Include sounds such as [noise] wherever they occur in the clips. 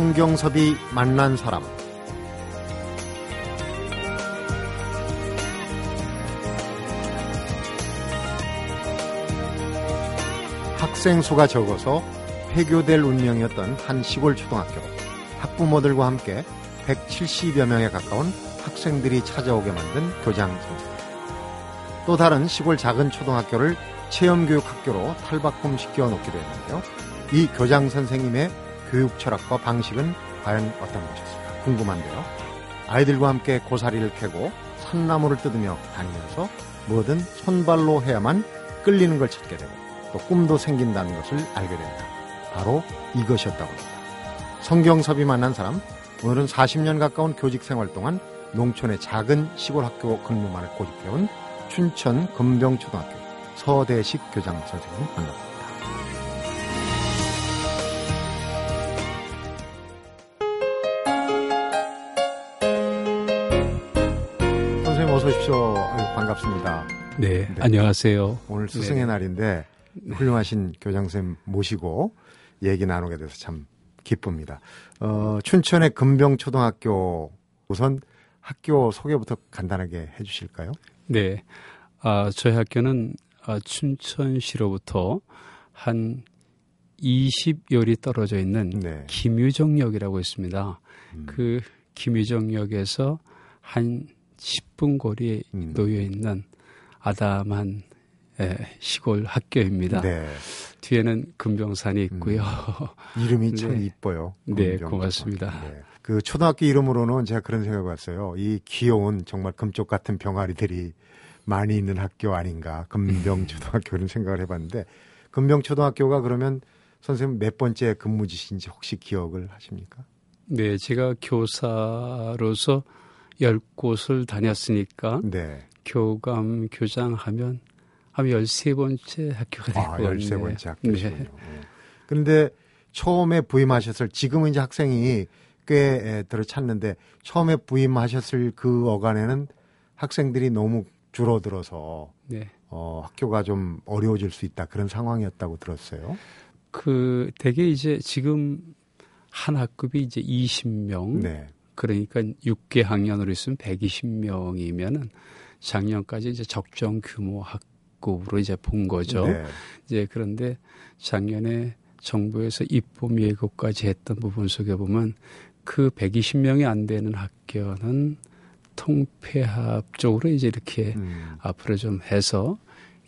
성경섭이 만난 사람 학생 수가 적어서 폐교될 운명이었던 한 시골 초등학교 학부모들과 함께 170여 명에 가까운 학생들이 찾아오게 만든 교장 선생. 또 다른 시골 작은 초등학교를 체험교육 학교로 탈바꿈 시켜 놓기도 했는데요. 이 교장 선생님의 교육 철학과 방식은 과연 어떤 것이었을까 궁금한데요. 아이들과 함께 고사리를 캐고 산나무를 뜯으며 다니면서 뭐든 손발로 해야만 끌리는 걸 찾게 되고 또 꿈도 생긴다는 것을 알게 된다. 바로 이것이었다고 합니다. 성경섭이 만난 사람, 오늘은 40년 가까운 교직 생활 동안 농촌의 작은 시골 학교 근무만을 고집해온 춘천 금병초등학교 서대식 교장 선생님 만납니다. 반갑습니다. 네, 네, 안녕하세요. 오늘 스승의 네. 날인데 훌륭하신 교장선생님 모시고 얘기 나누게 돼서 참 기쁩니다. 어, 춘천의 금병초등학교 우선 학교 소개부터 간단하게 해 주실까요? 네, 아, 저희 학교는 아, 춘천시로부터 한 20여리 떨어져 있는 네. 김유정역이라고 있습니다. 음. 그 김유정역에서 한 10분 거리에 음. 놓여 있는 아담한 예, 시골 학교입니다. 네. 뒤에는 금병산이 있고요. 음. [laughs] 이름이 참 네. 이뻐요. 네, 고맙습니다. 네. 그 초등학교 이름으로는 제가 그런 생각을 했어요. 이 귀여운 정말 금쪽 같은 병아리들이 많이 있는 학교 아닌가. 금병초등학교 [laughs] 이런 생각을 해봤는데 금병초등학교가 그러면 선생님 몇 번째 근무지신지 혹시 기억을 하십니까? 네, 제가 교사로서 열 곳을 다녔으니까 네. 교감 교장 하면 한 13번째 학교가 됐고 아, 13번째 학교시군요. 네. 네. 그런데 처음에 부임하셨을 지금은 이제 학생이 꽤 들어찼는데 처음에 부임하셨을 그 어간에는 학생들이 너무 줄어들어서 네. 어, 학교가 좀 어려워질 수 있다 그런 상황이었다고 들었어요. 그 대개 이제 지금 한 학급이 이제 20명. 네. 그러니까 6개 학년으로 있으면 120명이면은 작년까지 이제 적정 규모 학급으로 이제 본 거죠. 네. 이제 그런데 작년에 정부에서 입봄 예고까지 했던 부분 속에 보면 그 120명이 안 되는 학교는 통폐합적으로 이제 이렇게 음. 앞으로 좀 해서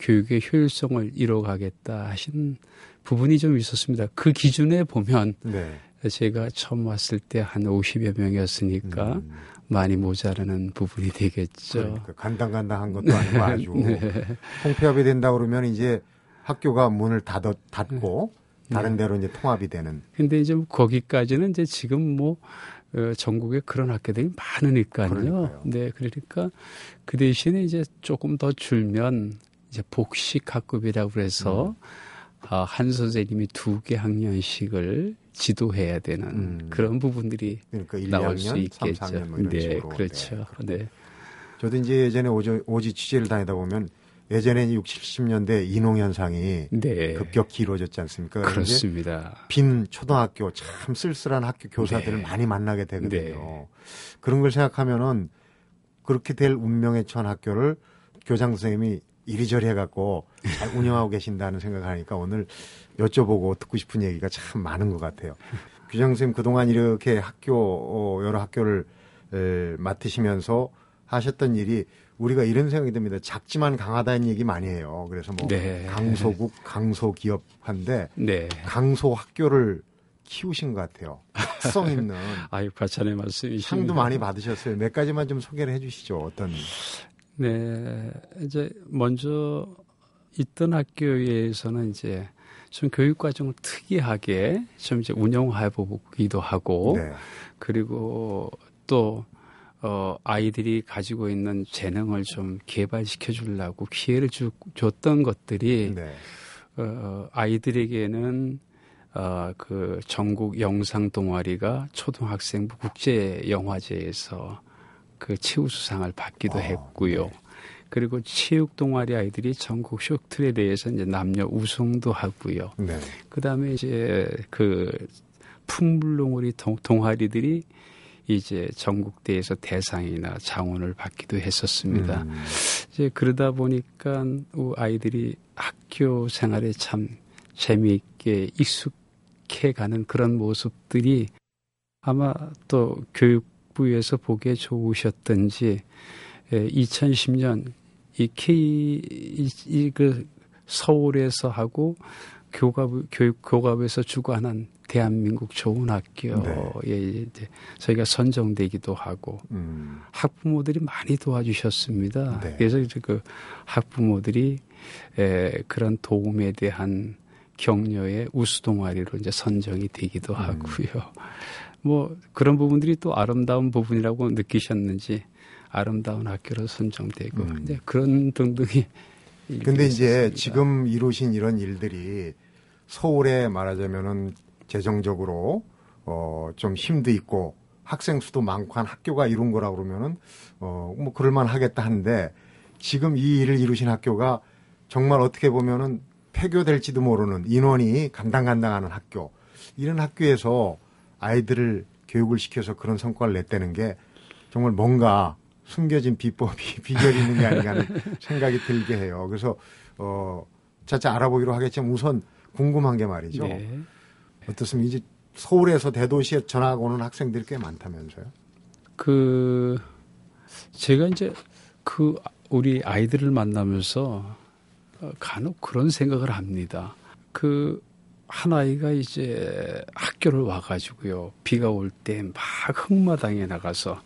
교육의 효율성을 이뤄가겠다 하신 부분이 좀 있었습니다. 그 기준에 보면 네. 제가 처음 왔을 때 한 50여 명이었으니까 음. 많이 모자라는 부분이 되겠죠. 그러니까 간당간당한 것도 아니고 [laughs] 아주 네. 통폐합이 된다 그러면 이제 학교가 문을 닫아, 닫고 네. 다른 데로 이제 통합이 되는. 근데 이제 뭐 거기까지는 이제 지금 뭐 어, 전국에 그런 학교들이 많으니까요. 그러니까요. 네, 그러니까 그 대신에 이제 조금 더 줄면 이제 복식 학급이라고 그래서 음. 어, 한 선생님이 두 개 학년씩을 지도해야 되는 음. 그런 부분들이 그러니까 1, 나올 2학년, 수 있겠죠. 3, 뭐 네, 그렇죠. 네. 네. 저도 이제 예전에 오지, 오지 취재를 다니다 보면 예전에 60, 70년대 인홍 현상이 네. 급격히 이루어졌지 않습니까? 그렇습니다. 빈 초등학교 참 쓸쓸한 학교 교사들을 네. 많이 만나게 되거든요. 네. 그런 걸 생각하면은 그렇게 될 운명의 처한 학교를 교장 선생님이 이리저리 해갖고 잘 운영하고 계신다는 생각을 하니까 오늘 여쭤보고 듣고 싶은 얘기가 참 많은 것 같아요. 선생님 그동안 이렇게 학교, 어, 여러 학교를 에, 맡으시면서 하셨던 일이 우리가 이런 생각이 듭니다. 작지만 강하다는 얘기 많이 해요. 그래서 뭐 네. 강소국, 강소기업 한데 네. 강소학교를 키우신 것 같아요. 특성 있는. [laughs] 아유, 과찬의 말씀이십니다. 상도 많이 받으셨어요. 몇 가지만 좀 소개를 해 주시죠. 어떤. 네. 이제 먼저 있던 학교에서는 이제 좀 교육 과정을 특이하게 좀 이제 운영해 보기도 하고 네. 그리고 또 어, 아이들이 가지고 있는 재능을 좀 개발시켜 주려고 기회를 주, 줬던 것들이 네. 어, 아이들에게는 어, 그 전국 영상 동아리가 초등학생부 국제 영화제에서 그 최우수상을 받기도 아, 했고요. 네. 그리고 체육 동아리 아이들이 전국 쇼트에 대해서 이제 남녀 우승도 하고요. 네. 그다음에 이제 그 풍물농우리 동아리들이 이제 전국대회에서 대상이나 장원을 받기도 했었습니다. 음. 이제 그러다 보니까 아이들이 학교 생활에 참 재미있게 익숙해 가는 그런 모습들이 아마 또 교육 부에서 보기에 좋으셨던지 2010년 이 K 이그 서울에서 하고 교갑 교육 교갑에서 주관한 대한민국 좋은 학교에 네. 이제 저희가 선정되기도 하고 음. 학부모들이 많이 도와주셨습니다. 네. 그래서 이제 그 학부모들이 에, 그런 도움에 대한 격려의 우수 동아리로 이제 선정이 되기도 음. 하고요. 뭐 그런 부분들이 또 아름다운 부분이라고 느끼셨는지 아름다운 학교로 선정되고 음. 이제 그런 등등이 근데 이제 지금 이루신 이런 일들이 서울에 말하자면은 재정적으로 어 좀 힘도 있고 학생 수도 많고 한 학교가 이룬 거라 그러면은 어 뭐 그럴 만 하겠다 하는데 지금 이 일을 이루신 학교가 정말 어떻게 보면은 폐교될지도 모르는 인원이 간당간당하는 학교. 이런 학교에서 아이들을 교육을 시켜서 그런 성과를 냈다는 게 정말 뭔가 숨겨진 비법이 [laughs] 비결이 있는 게 아닌가 하는 생각이 들게 해요. 그래서 어 차차 알아보기로 하겠지만 우선 궁금한 게 말이죠. 네. 어떻습니까? 이제 서울에서 대도시에 전학 오는 학생들이 꽤 많다면서요? 그 제가 이제 그 우리 아이들을 만나면서 간혹 그런 생각을 합니다. 그 한 아이가 이제 학교를 와가지고요. 비가 올 때 막 흙마당에 나가서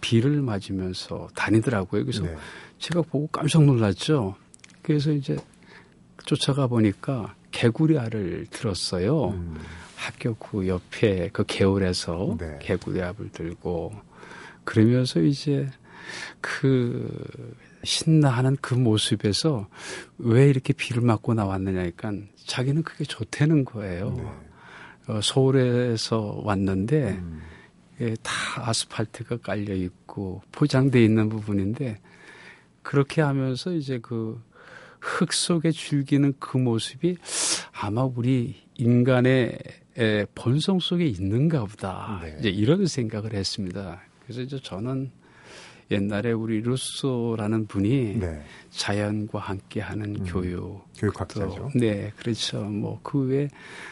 비를 맞으면서 다니더라고요. 그래서 네. 제가 보고 깜짝 놀랐죠. 그래서 이제 쫓아가 보니까 개구리 알을 들었어요. 음. 학교 그 옆에 그 개울에서 네. 개구리 알을 들고 그러면서 이제 그 신나하는 그 모습에서 왜 이렇게 비를 맞고 나왔느냐니까 자기는 그게 좋다는 거예요. 네. 어, 서울에서 왔는데 음. 예, 다 아스팔트가 깔려 있고 포장돼 있는 부분인데 그렇게 하면서 이제 그 흙 속에 즐기는 그 모습이 아마 우리 인간의 본성 속에 있는가 보다. 네. 이제 이런 생각을 했습니다. 그래서 이제 저는 옛날에 우리 루소라는 분이 네. 자연과 함께하는 음, 교육 교육학자죠. 네, 그렇죠. 뭐 그 외에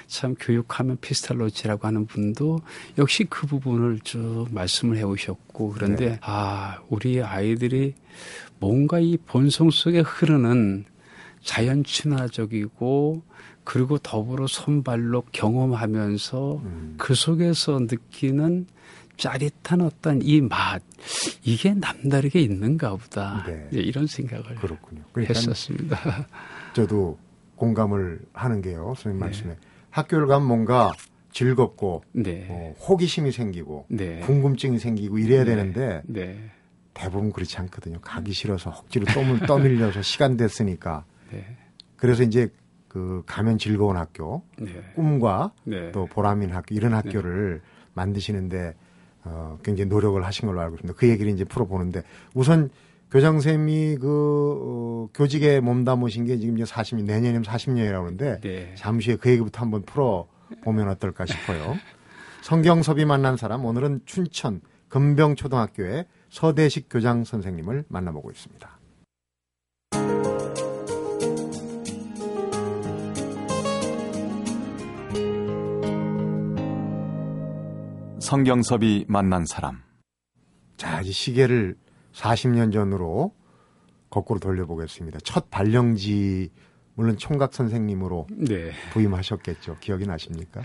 참 교육하면 피스탈로치라고 하는 분도 역시 그 부분을 쭉 말씀을 해오셨고 그런데 네. 아 우리 아이들이 뭔가 이 본성 속에 흐르는 자연 친화적이고 그리고 더불어 손발로 경험하면서 음. 그 속에서 느끼는 짜릿한 어떤 이 맛, 이게 남다르게 있는가 보다. 네. 이런 생각을 그렇군요. 그러니까 했었습니다. [laughs] 저도 공감을 하는 게요. 선생님 네. 말씀에. 학교를 가면 뭔가 즐겁고 네. 어, 호기심이 생기고 네. 궁금증이 생기고 이래야 네. 되는데 네. 대부분 그렇지 않거든요. 가기 싫어서 억지로 떠밀, 떠밀려서 [laughs] 시간 됐으니까. 네. 그래서 이제 그 가면 즐거운 학교, 꿈과 또 보람인 학교 이런 학교를 만드시는데 어, 굉장히 노력을 하신 걸로 알고 있습니다. 그 얘기를 이제 풀어보는데 우선 교장 쌤이 그 어, 교직에 몸담으신 게 지금 이제 40년 내년이면 40년이라고 하는데 네. 잠시 후에 그 얘기부터 한번 풀어 보면 어떨까 싶어요. 성경섭이 만난 사람 오늘은 춘천 금병초등학교의 서대식 교장 선생님을 만나보고 있습니다. 성경섭이 만난 사람. 자, 이 시계를 40년 전으로 거꾸로 돌려보겠습니다. 첫 발령지 물론 총각 선생님으로 네. 부임하셨겠죠. 기억이 나십니까?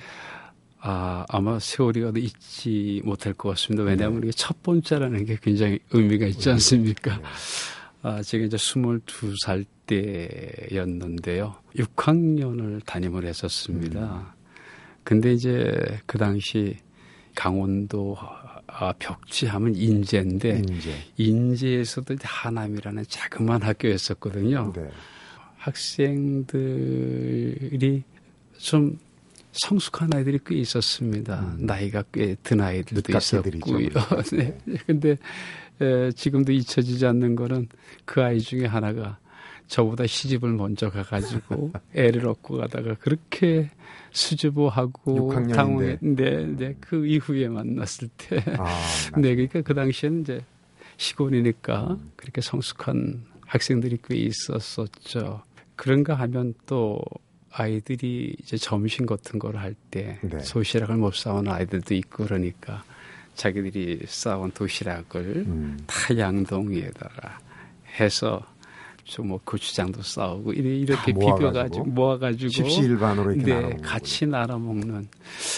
아, 아마 세월이 가도 잊지 못할 것 같습니다. 왜냐하면 네. 이게 첫 번째라는 게 굉장히 의미가 있지 않습니까? 네. 아, 제가 이제 22살 때였는데요. 6학년을 담임을 했었습니다. 음. 근데 이제 그 당시 강원도 아, 벽지하면 인제인데 인제. 에서도 하남이라는 자그마한 학교였었거든요. 네. 학생들이 좀 성숙한 아이들이 꽤 있었습니다. 음. 나이가 꽤 든 아이들도 있었고요. [laughs] 네. 근데 에, 지금도 잊혀지지 않는 거는 그 아이 중에 하나가 저보다 시집을 먼저 가가지고 [laughs] 애를 얻고 가다가 그렇게 수줍어하고 당황했는데 네, 그 이후에 만났을 때, 아, [laughs] 네, 그러니까 그 당시에는 이제 시골이니까 음. 그렇게 성숙한 학생들이 꽤 있었었죠. 그런가 하면 또 아이들이 이제 점심 같은 걸 할때 네. 도시락을 못 싸온 아이들도 있고 그러니까 자기들이 싸온 도시락을 음. 다 양동이에다가 해서 좀뭐 고추장도 싸우고 이렇게 비벼가지고 모아가지고 십시일반으로 이렇게 네, 같이 나눠 먹는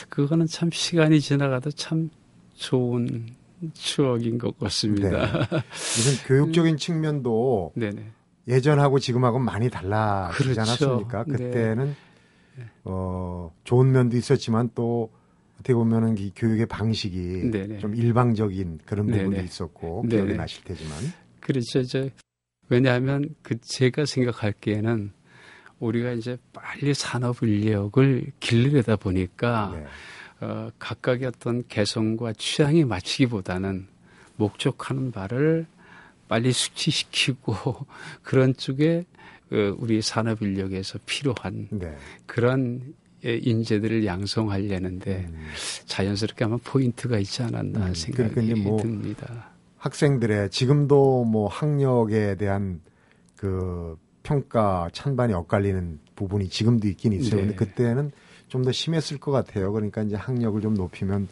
그거는 참 시간이 지나가도 참 좋은 추억인 것 같습니다. 네. [laughs] 무슨 교육적인 측면도 네네. 예전하고 지금하고 많이 달라지지 그렇죠. 않았습니까? 네. 그때는 네. 어, 좋은 면도 있었지만 또 어떻게 보면은 이 교육의 방식이 네네. 좀 일방적인 그런 부분도 네네. 있었고 기억이 나실 테지만 그렇죠. 이제 왜냐하면 그 제가 생각할기에는 우리가 이제 빨리 산업 인력을 길르려다 보니까 네. 어, 각각의 어떤 개성과 취향에 맞추기보다는 목적하는 바를 빨리 숙지시키고 [laughs] 그런 쪽에 어, 우리 산업 인력에서 필요한 네. 그런 인재들을 양성하려는데 음. 자연스럽게 아마 포인트가 있지 않았나 음, 생각이 그러니까 뭐 듭니다. 학생들의 지금도 뭐 학력에 대한 그 평가 찬반이 엇갈리는 부분이 지금도 있긴 있어요. 네. 근데 그때는 좀 더 심했을 것 같아요. 그러니까 이제 학력을 좀 높이면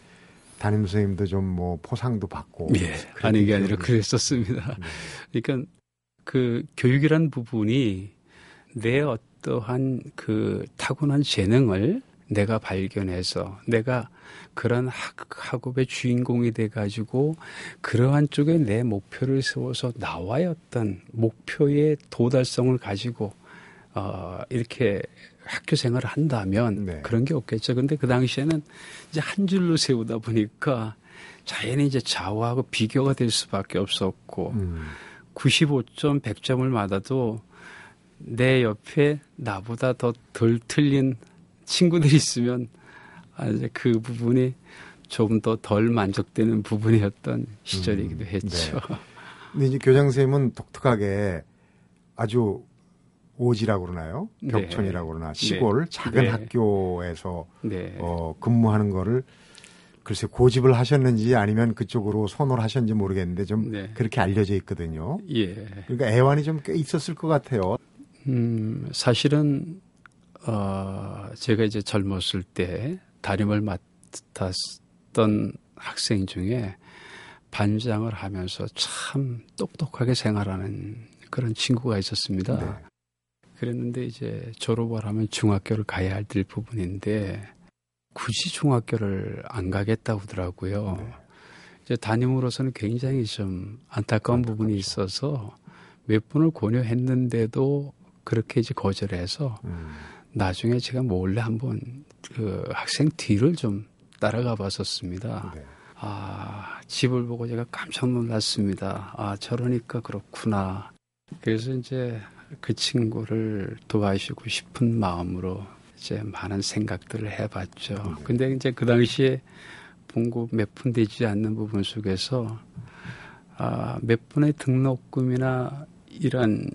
담임 선생님도 좀 뭐 포상도 받고. 예. 아니 게 아니라 그랬었습니다. 네. 그러니까 그 교육이란 부분이 내 어떠한 그 타고난 재능을 내가 발견해서 내가 그런 학, 학업의 주인공이 돼가지고 그러한 쪽에 내 목표를 세워서 나와의 어떤 목표의 도달성을 가지고 어, 이렇게 학교 생활을 한다면 네. 그런 게 없겠죠. 근데 그 당시에는 이제 한 줄로 세우다 보니까 자연히 이제 좌우하고 비교가 될 수밖에 없었고 음. 95점 100점을 받아도 내 옆에 나보다 더 덜 틀린 친구들이 있으면 아, 이제 그 부분이 조금 더 덜 만족되는 부분이었던 시절이기도 음, 했죠. 네. 근데 이제 교장 선생님은 독특하게 아주 오지라고 그러나요? 네. 벽촌이라고 그러나 시골 네. 작은 네. 학교에서 네. 어, 근무하는 거를 글쎄 고집을 하셨는지 아니면 그쪽으로 선호를 하셨는지 모르겠는데 좀 네. 그렇게 알려져 있거든요. 예. 그러니까 애환이 좀 꽤 있었을 것 같아요. 음, 사실은 어, 제가 이제 젊었을 때 담임을 맡았던 학생 중에 반장을 하면서 참 똑똑하게 생활하는 그런 친구가 있었습니다. 네. 그랬는데 이제 졸업을 하면 중학교를 가야 할 부분인데 굳이 중학교를 안 가겠다고 하더라고요. 네. 이제 담임으로서는 굉장히 좀 안타까운 안타깝죠. 부분이 있어서 몇 분을 고려했는데도 그렇게 이제 거절해서 음. 나중에 제가 몰래 한번 그 학생 뒤를 좀 따라가 봤었습니다. 네. 아, 집을 보고 제가 깜짝 놀랐습니다. 아, 저러니까 그렇구나. 그래서 이제 그 친구를 도와주고 싶은 마음으로 이제 많은 생각들을 해봤죠. 네. 근데 이제 그 당시에 봉급 몇푼 되지 않는 부분 속에서 아, 몇 분의 등록금이나 이런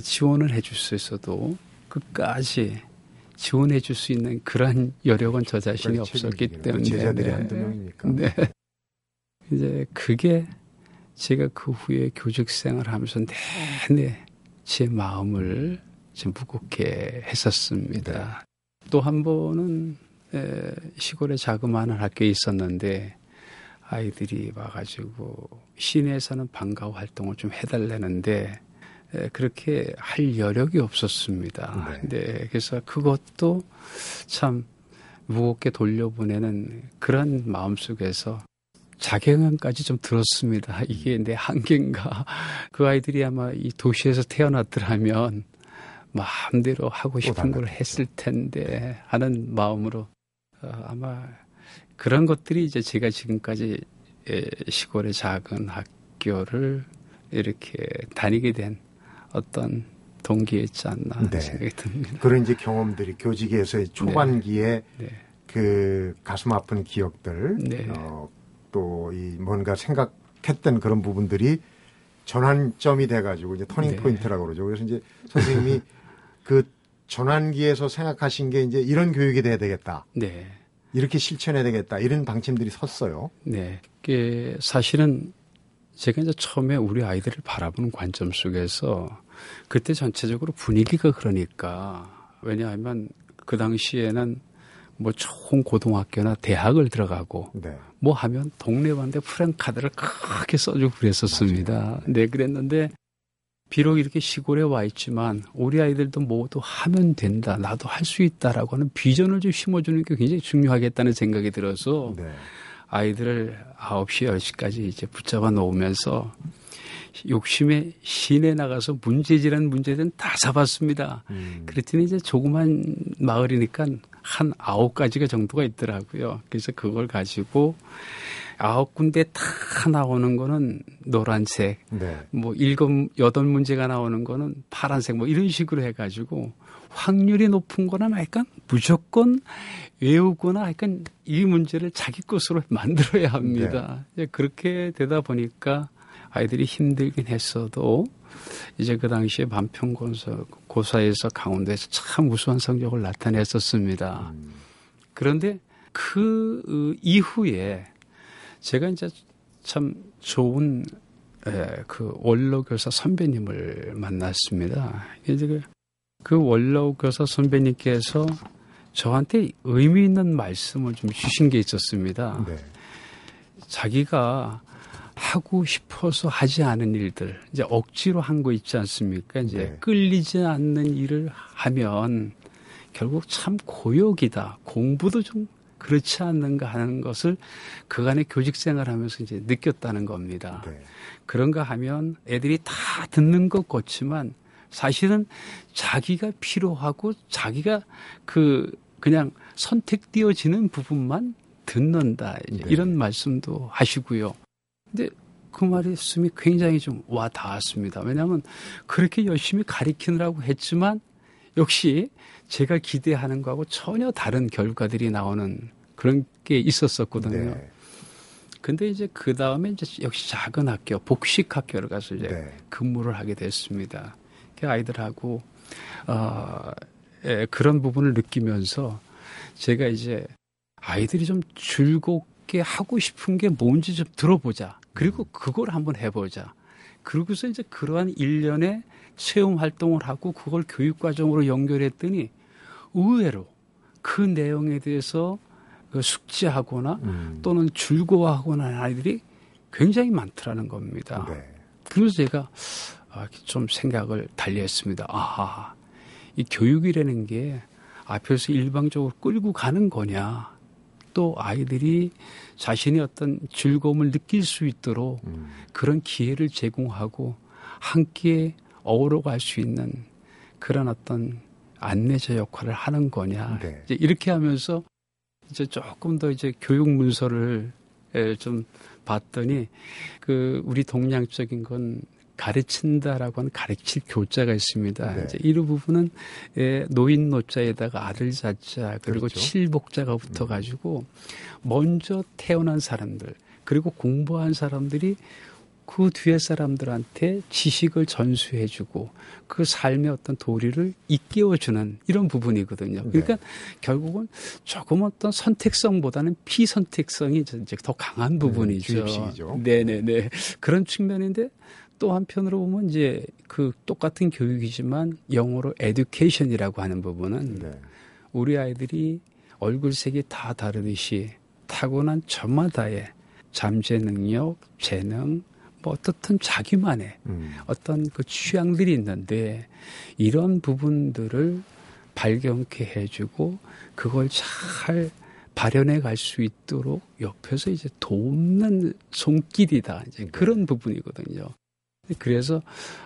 지원을 해줄 수 있어도 끝까지 지원해 줄 수 있는 그러한 여력은 저 자신이 없었기 때문에 제자들이 네. 한두 명이니까. 네. 이제 그게 제가 그 후에 교직 생활을 하면서 내내 제 마음을 좀 무겁게 했었습니다. 네. 또한 번은 에, 시골에 자그마한 학교에 있었는데 아이들이 와가지고 시내에서는 방과 후 활동을 좀 해달라는데 그렇게 할 여력이 없었습니다. 네. 네. 그래서 그것도 참 무겁게 돌려보내는 그런 마음 속에서 자괴감까지 좀 들었습니다. 이게 내 한계인가. [laughs] 그 아이들이 아마 이 도시에서 태어났더라면 마음대로 하고 싶은 걸 했을 텐데 하는 마음으로 어, 아마 그런 것들이 이제 제가 지금까지 시골의 작은 학교를 이렇게 다니게 된 어떤 동기였지 않나 네. 생각이 듭니다. 그런 이제 경험들이 교직에서의 초반기에 네. 네. 그 가슴 아픈 기억들 네. 어, 또이 뭔가 생각했던 그런 부분들이 전환점이 돼가지고 이제 터닝 네. 포인트라고 그러죠. 그래서 이제 선생님이 그 전환기에서 생각하신 게 이제 이런 교육이 돼야 되겠다. 네. 이렇게 실천해야 되겠다. 이런 방침들이 섰어요. 네. 그 사실은 제가 이제 처음에 우리 아이들을 바라보는 관점 속에서 그때 전체적으로 분위기가 그러니까 왜냐하면 그 당시에는 뭐 좋은 고등학교나 대학을 들어가고 네. 뭐 하면 동네 반대 프랭카드를 크게 써주고 그랬었습니다. 맞아요. 네, 그랬는데 비록 이렇게 시골에 와 있지만 우리 아이들도 모두 하면 된다, 나도 할 수 있다라고 하는 비전을 좀 심어주는 게 굉장히 중요하겠다는 생각이 들어서 네. 아이들을 9시, 10시까지 이제 붙잡아 놓으면서 욕심에 시내 나가서 문제지란 문제는 다 잡았습니다. 음. 그랬더니 이제 조그만 마을이니까 한 아홉 가지가 정도가 있더라고요. 그래서 그걸 가지고 아홉 군데 다 나오는 거는 노란색, 네. 뭐 일곱 여덟 문제가 나오는 거는 파란색, 뭐 이런 식으로 해가지고 확률이 높은 거나 약간 무조건 외우거나 약간 이 문제를 자기 것으로 [laughs] 만들어야 합니다. 네. 그렇게 되다 보니까 아이들이 힘들긴 했어도 이제 그 당시에 반평고사 고사에서 강원도에서 참 우수한 성적을 나타냈었습니다. 음. 그런데 그 이후에 제가 이제 참 좋은 에, 그 원로 교사 선배님을 만났습니다. 이제 그, 그 원로 교사 선배님께서 저한테 의미 있는 말씀을 좀 주신 게 있었습니다. 네. 자기가 하고 싶어서 하지 않은 일들, 이제 억지로 한 거 있지 않습니까? 이제 네. 끌리지 않는 일을 하면 결국 참 고역이다. 공부도 좀 그렇지 않는가 하는 것을 그간의 교직 생활하면서 이제 느꼈다는 겁니다. 네. 그런가 하면 애들이 다 듣는 것 같지만 사실은 자기가 필요하고 자기가 그 그냥 선택되어지는 부분만 듣는다. 네. 이런 말씀도 하시고요. 근데 그 말씀이 굉장히 좀 와 닿았습니다. 왜냐하면 그렇게 열심히 가리키느라고 했지만 역시 제가 기대하는 거하고 전혀 다른 결과들이 나오는 그런 게 있었었거든요. 네. 근데 이제 그 다음에 이제 역시 작은 학교, 복식 학교를 가서 이제 네. 근무를 하게 됐습니다. 그 아이들하고, 어, 예, 그런 부분을 느끼면서 제가 이제 아이들이 좀 즐겁게 하고 싶은 게 뭔지 좀 들어보자. 그리고 음. 그걸 한번 해보자. 그러고서 이제 그러한 일련의 체험 활동을 하고 그걸 교육 과정으로 연결했더니 의외로 그 내용에 대해서 그 숙지하거나 음. 또는 즐거워하거나 하는 아이들이 굉장히 많더라는 겁니다. 네. 그래서 제가 아, 좀 생각을 달리했습니다. 아하, 이 교육이라는 게 앞에서 일방적으로 끌고 가는 거냐. 또 아이들이 자신의 어떤 즐거움을 느낄 수 있도록 음. 그런 기회를 제공하고 함께 어우러 갈 수 있는 그런 어떤 안내자 역할을 하는 거냐. 네. 이제 이렇게 하면서 이제 조금 더 이제 교육 문서를 좀 봤더니 그 우리 동양적인 건 가르친다라고 하는 가르칠 교자가 있습니다. 네. 이제 이 부분은 노인 노자에다가 아들 자자 그리고 그렇죠. 칠복자가 붙어 가지고 먼저 태어난 사람들 그리고 공부한 사람들이 그 뒤에 사람들한테 지식을 전수해주고 그 삶의 어떤 도리를 일깨워주는 이런 부분이거든요. 네. 그러니까 네. 결국은 조금 어떤 선택성보다는 피선택성이 이제 더 강한 네, 부분이죠. 네, 네네네. 그런 측면인데 또 한편으로 보면 이제 그 똑같은 교육이지만 영어로 에듀케이션이라고 하는 부분은 네. 우리 아이들이 얼굴색이 다 다르듯이 타고난 저마다의 잠재 능력, 재능, 뭐 어떻든 자기만의 음. 어떤 그 취향들이 있는데 이런 부분들을 발견케 해주고 그걸 잘 발현해 갈 수 있도록 옆에서 이제 돕는 손길이다. 이제 네. 그런 부분이거든요. 그래서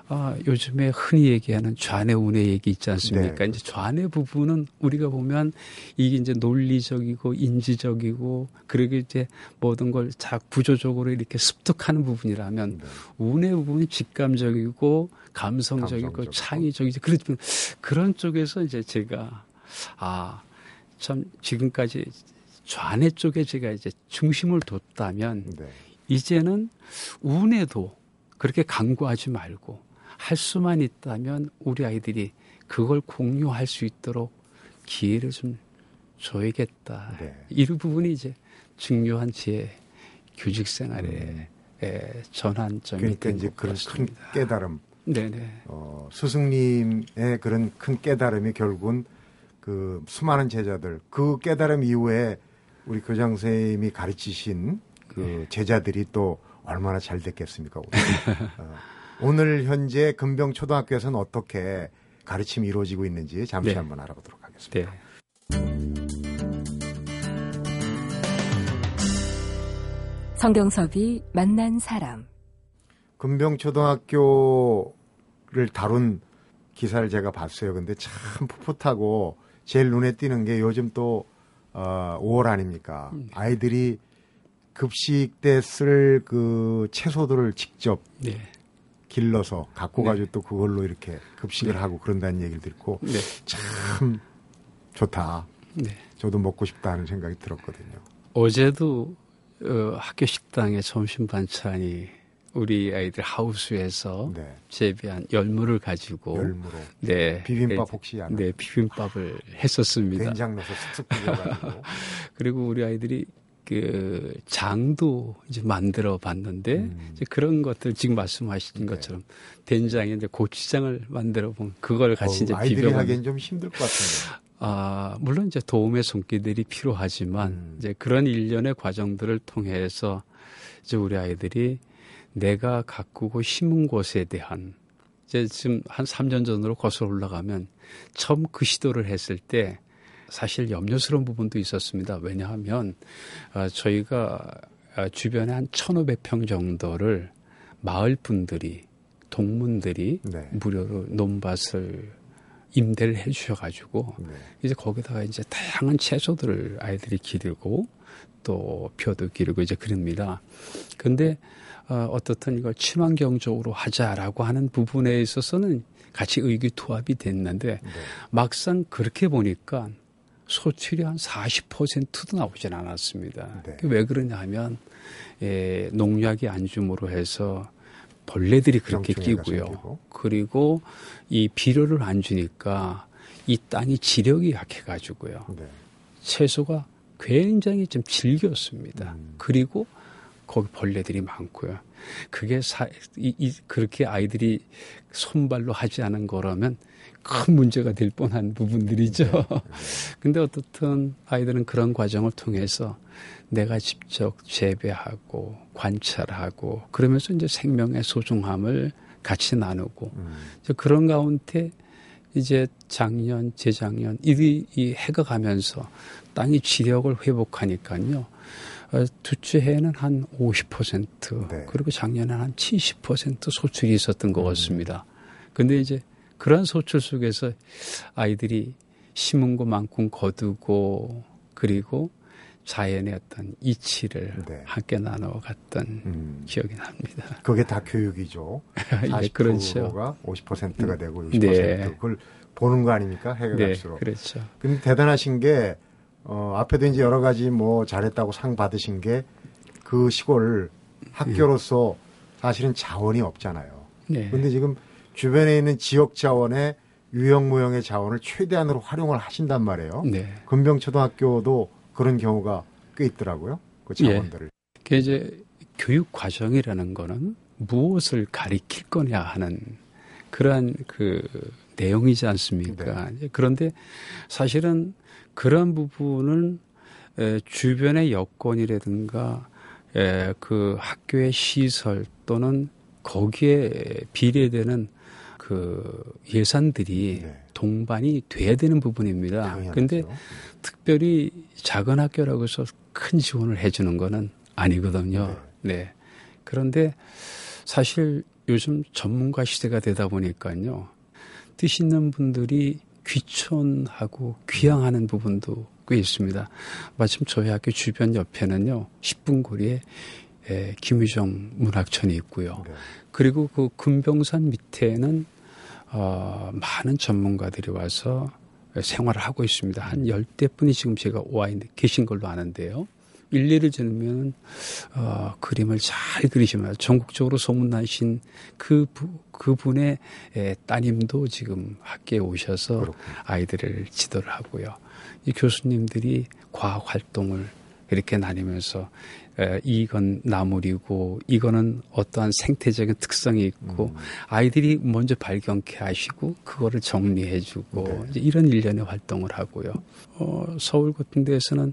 아, 요즘에 흔히 얘기하는 좌뇌 우뇌 얘기 있지 않습니까? 네. 이제 좌뇌 부분은 우리가 보면 이게 이제 논리적이고 인지적이고 그리고 이제 모든 걸 자 구조적으로 이렇게 습득하는 부분이라면 네. 우뇌 부분이 직감적이고 감성적이고 감성적. 창의적이죠. 그렇지만 그런 쪽에서 이제 제가 아 참 지금까지 좌뇌 쪽에 제가 이제 중심을 뒀다면 네. 이제는 우뇌도 그렇게 강구하지 말고 할 수만 있다면 우리 아이들이 그걸 공유할 수 있도록 기회를 좀 줘야겠다. 네. 이 부분이 이제 중요한 제 교직 생활의 음. 예, 전환점이 그러니까 이제 그런 큰 깨달음. 네네. 어, 스승님의 그런 큰 깨달음이 결국은 그 수많은 제자들 그 깨달음 이후에 우리 교장 선생님이 가르치신 그 네. 제자들이 또 얼마나 잘 됐겠습니까? 오늘, [laughs] 어, 오늘 현재 금병 초등학교에서는 어떻게 가르침이 이루어지고 있는지 잠시 네. 한번 알아보도록 하겠습니다. 네. 성경섭이 만난 사람. 금병초등학교를 다룬 기사를 제가 봤어요. 근데 참 풋풋하고 제일 눈에 띄는 게 요즘 또 어, 5월 아닙니까? 음. 아이들이 급식 때 쓸 그 채소들을 직접 네. 길러서 갖고 네. 가지고 또 그걸로 이렇게 급식을 네. 하고 그런다는 얘기를 듣고 네. 참 좋다. 네. 저도 먹고 싶다는 생각이 들었거든요. 어제도 어, 학교 식당에 점심 반찬이 우리 아이들 하우스에서 네. 재배한 열무를 가지고 열무로 네 비빔밥 혹시 안 네, 비빔밥을 했었습니다. 된장 넣어서 쓱쓱 비벼가지고 [laughs] 그리고 우리 아이들이 그 장도 이제 만들어 봤는데 음. 이제 그런 것들 지금 말씀하신 네. 것처럼 된장에 이제 고추장을 만들어 본 그걸 같이 어, 이제 아이들이 비벼 하기엔 좀 힘들 것 같은데. 아, 물론 이제 도움의 손길들이 필요하지만 음. 이제 그런 일련의 과정들을 통해서 이제 우리 아이들이 내가 가꾸고 심은 곳에 대한 이제 지금 한 3년 전으로 거슬러 올라가면 처음 그 시도를 했을 때 사실 염려스러운 부분도 있었습니다. 왜냐하면 어, 저희가 어, 주변에 한 1,500평 정도를 마을 분들이 동문들이 네. 무료로 논밭을 임대를 해 주셔가지고 네. 이제 거기다가 이제 다양한 채소들을 아이들이 기르고 또 표도 기르고 이제 그럽니다. 근데 어, 어떻든 이걸 친환경적으로 하자라고 하는 부분에 있어서는 같이 의기투합이 됐는데 네. 막상 그렇게 보니까 소출이 한 40%도 나오진 않았습니다. 네. 왜 그러냐 하면 예, 농약이 안 줌으로 해서 벌레들이 그렇게 끼고요. 그리고 이 비료를 안 주니까 이 땅이 지력이 약해가지고요. 네. 채소가 굉장히 좀 질겼습니다. 음. 그리고 거기 벌레들이 많고요. 그게 사, 이, 이, 그렇게 아이들이 손발로 하지 않은 거라면 큰 문제가 될 뻔한 부분들이죠. 네. 네. [laughs] 근데 어떻든 아이들은 그런 과정을 통해서 내가 직접 재배하고 관찰하고 그러면서 이제 생명의 소중함을 같이 나누고 음. 그런 가운데 이제 작년, 재작년 이, 이 해가 가면서 땅이 지력을 회복하니까요. 어, 두째 해는 한 50% 네. 그리고 작년에는 한70% 소출이 있었던 것 음. 같습니다. 근데 이제 그런 소출 속에서 아이들이 심은 것만큼 거두고 그리고 자연의 어떤 이치를 네. 함께 나눠 갔던 음. 기억이 납니다. 그게 다 교육이죠. 40%가 [laughs] 예, 그렇죠. 50%가 되고 60% 네. 그걸 보는 거 아닙니까? 해가 네, 갈수록. 그렇죠. 근데 대단하신 게 어, 앞에도 이제 여러 가지 뭐 잘했다고 상 받으신 게 그 시골 학교로서 사실은 자원이 없잖아요. 네. 근데 지금 주변에 있는 지역 자원의 유형무형의 자원을 최대한으로 활용을 하신단 말이에요. 네. 금병초등학교도 그런 경우가 꽤 있더라고요. 그 예. 자원들을. 예. 그 이제 교육 과정이라는 거는 무엇을 가리킬 거냐 하는 그러한 그 내용이지 않습니까? 네. 그런데 사실은 그런 부분은 에, 주변의 여건이라든가 에, 그 학교의 시설 또는 거기에 비례되는 그 예산들이 네. 동반이 돼야 되는 부분입니다. 그런데 특별히 작은 학교라고 해서 큰 지원을 해주는 거는 아니거든요. 네. 네. 그런데 사실 요즘 전문가 시대가 되다 보니까요. 뜻 있는 분들이 귀촌하고 귀향하는 부분도 꽤 있습니다. 마침 저희 학교 주변 옆에는요, 10분 거리에 에, 김유정 문학천이 있고요. 네. 그리고 그 금병산 밑에는 어, 많은 전문가들이 와서 생활을 하고 있습니다. 한 열대 분이 지금 제가 와 있는, 계신 걸로 아는데요. 일례를 들면 어, 그림을 잘 그리시면 전국적으로 소문나신 그 부, 그분의 에, 따님도 지금 학교에 오셔서 그렇군요. 아이들을 지도를 하고요. 이 교수님들이 과학 활동을 이렇게 나뉘면서 에, 이건 나물이고 이거는 어떠한 생태적인 특성이 있고 음. 아이들이 먼저 발견케 하시고 그거를 정리해주고 네. 이런 일련의 활동을 하고요. 어, 서울 같은 데에서는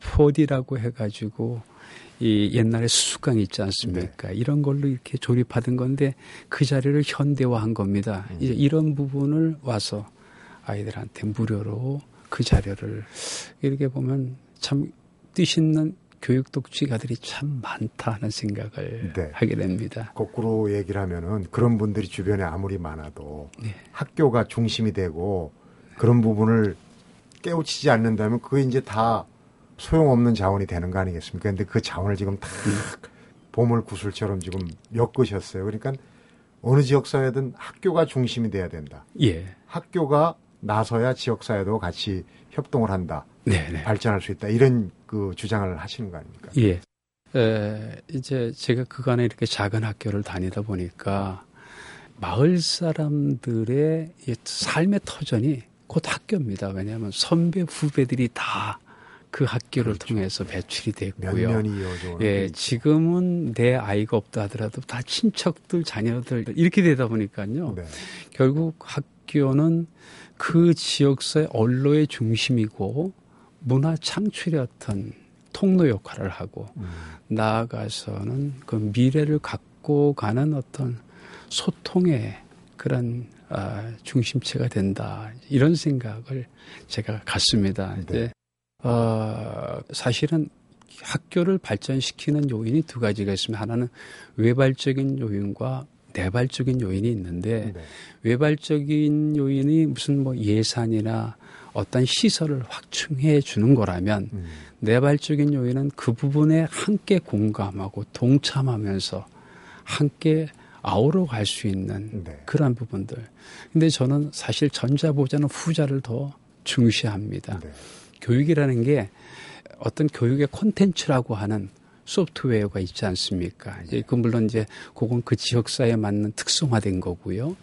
4D라고 해가지고 이 옛날에 수수깡 있지 않습니까? 네. 이런 걸로 이렇게 조립하던 건데 그 자리를 현대화한 겁니다. 음. 이제 이런 부분을 와서 아이들한테 무료로 그 자료를 이렇게 보면 참 뜻있는 교육 독지가들이 참 많다 하는 생각을 네. 하게 됩니다. 거꾸로 얘기를 하면은 그런 분들이 주변에 아무리 많아도 네. 학교가 중심이 되고 그런 부분을 깨우치지 않는다면 그게 이제 다 소용없는 자원이 되는 거 아니겠습니까? 근데 그 자원을 지금 다 보물 구슬처럼 지금 엮으셨어요. 그러니까 어느 지역 사회든 학교가 중심이 돼야 된다. 예. 학교가 나서야 지역사회도 같이 협동을 한다. 네네. 네. 발전할 수 있다. 이런 그 주장을 하시는 거 아닙니까? 예. 에, 이제 제가 그간에 이렇게 작은 학교를 다니다 보니까 마을 사람들의 삶의 터전이 곧 학교입니다. 왜냐하면 선배 후배들이 다 그 학교를 그렇죠. 통해서 배출이 됐고요. 몇 년이 이어져. 예, 지금은 내 아이가 없다 하더라도 다 친척들, 자녀들 이렇게 되다 보니까요. 네. 결국 학교는 그 지역사의 언로의 중심이고 문화 어떤 통로 역할을 하고 음. 나아가서는 그 미래를 갖고 가는 어떤 소통의 그런 아, 중심체가 된다 이런 생각을 제가 갖습니다. 네. 이제 어, 사실은 학교를 발전시키는 요인이 두 가지가 있습니다. 하나는 외발적인 요인과 내발적인 요인이 있는데 네. 외발적인 요인이 무슨 뭐 예산이나 어떤 시설을 확충해 주는 거라면 음. 내발적인 요인은 그 부분에 함께 공감하고 동참하면서 함께 아우러 갈 수 있는 네. 그러한 부분들. 근데 저는 사실 전자보다는 후자를 더 중시합니다. 네. 교육이라는 게 어떤 교육의 콘텐츠라고 하는 소프트웨어가 있지 않습니까? 이제 그 물론 이제 그건 그 지역사에 맞는 특성화된 거고요.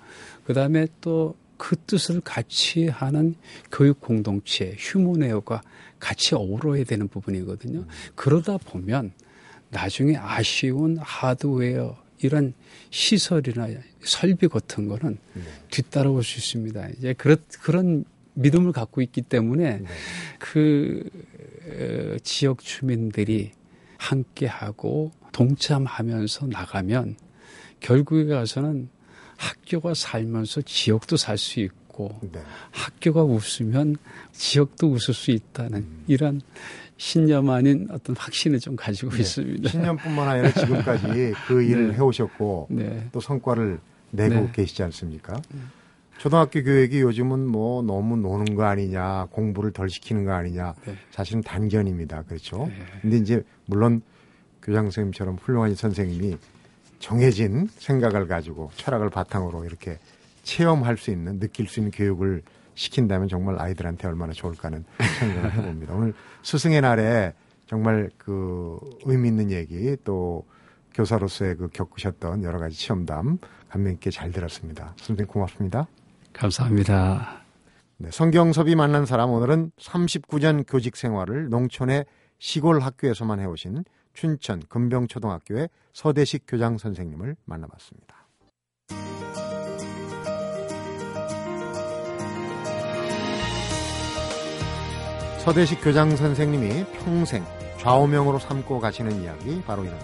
그 다음에 또 그 뜻을 같이 하는 교육 공동체, 휴먼웨어가 같이 어우러야 되는 부분이거든요. 음. 그러다 보면 나중에 아쉬운 하드웨어 이런 시설이나 설비 같은 거는 네. 뒤따라올 수 있습니다. 이제 그런 그런 믿음을 갖고 있기 때문에 네. 그 어, 지역 주민들이 함께하고 동참하면서 나가면 결국에 가서는 학교가 살면서 지역도 살 수 있고 네. 학교가 웃으면 지역도 웃을 수 있다는 음. 이런 신념 아닌 어떤 확신을 좀 가지고 네. 있습니다. 신념뿐만 아니라 지금까지 [laughs] 그 일을 네. 해오셨고 네. 또 성과를 내고 네. 계시지 않습니까? 네. 초등학교 교육이 요즘은 뭐 너무 노는 거 아니냐, 공부를 덜 시키는 거 아니냐, 네. 사실은 단견입니다. 그렇죠. 네. 근데 이제 물론 교장 선생님처럼 훌륭한 선생님이 정해진 생각을 가지고 철학을 바탕으로 이렇게 체험할 수 있는, 느낄 수 있는 교육을 시킨다면 정말 아이들한테 얼마나 좋을까는 생각을 해봅니다. 오늘 스승의 날에 정말 그 의미 있는 얘기 또 교사로서의 그 겪으셨던 여러 가지 체험담 감명 있게 잘 들었습니다. 선생님 고맙습니다. 감사합니다. 네, 성경섭이 만난 사람 오늘은 39년 교직 생활을 농촌의 시골 학교에서만 해오신 춘천 금병초등학교의 서대식 교장 선생님을 만나봤습니다. 서대식 교장 선생님이 평생 좌우명으로 삼고 가시는 이야기 바로 이런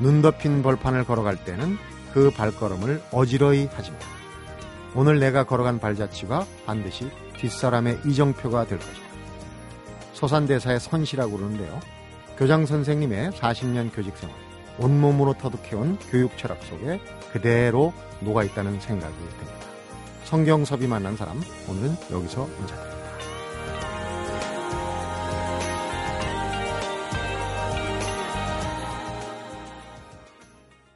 눈 덮인 벌판을 걸어갈 때는 그 발걸음을 어지러이 하지마. 오늘 내가 걸어간 발자취가 반드시 뒷사람의 이정표가 될 것이다. 소산대사의 선시라고 그러는데요. 교장 선생님의 40년 교직 생활, 온몸으로 터득해온 교육 철학 속에 그대로 녹아있다는 생각이 듭니다. 성경섭이 만난 사람, 오늘은 여기서 인사드립니다.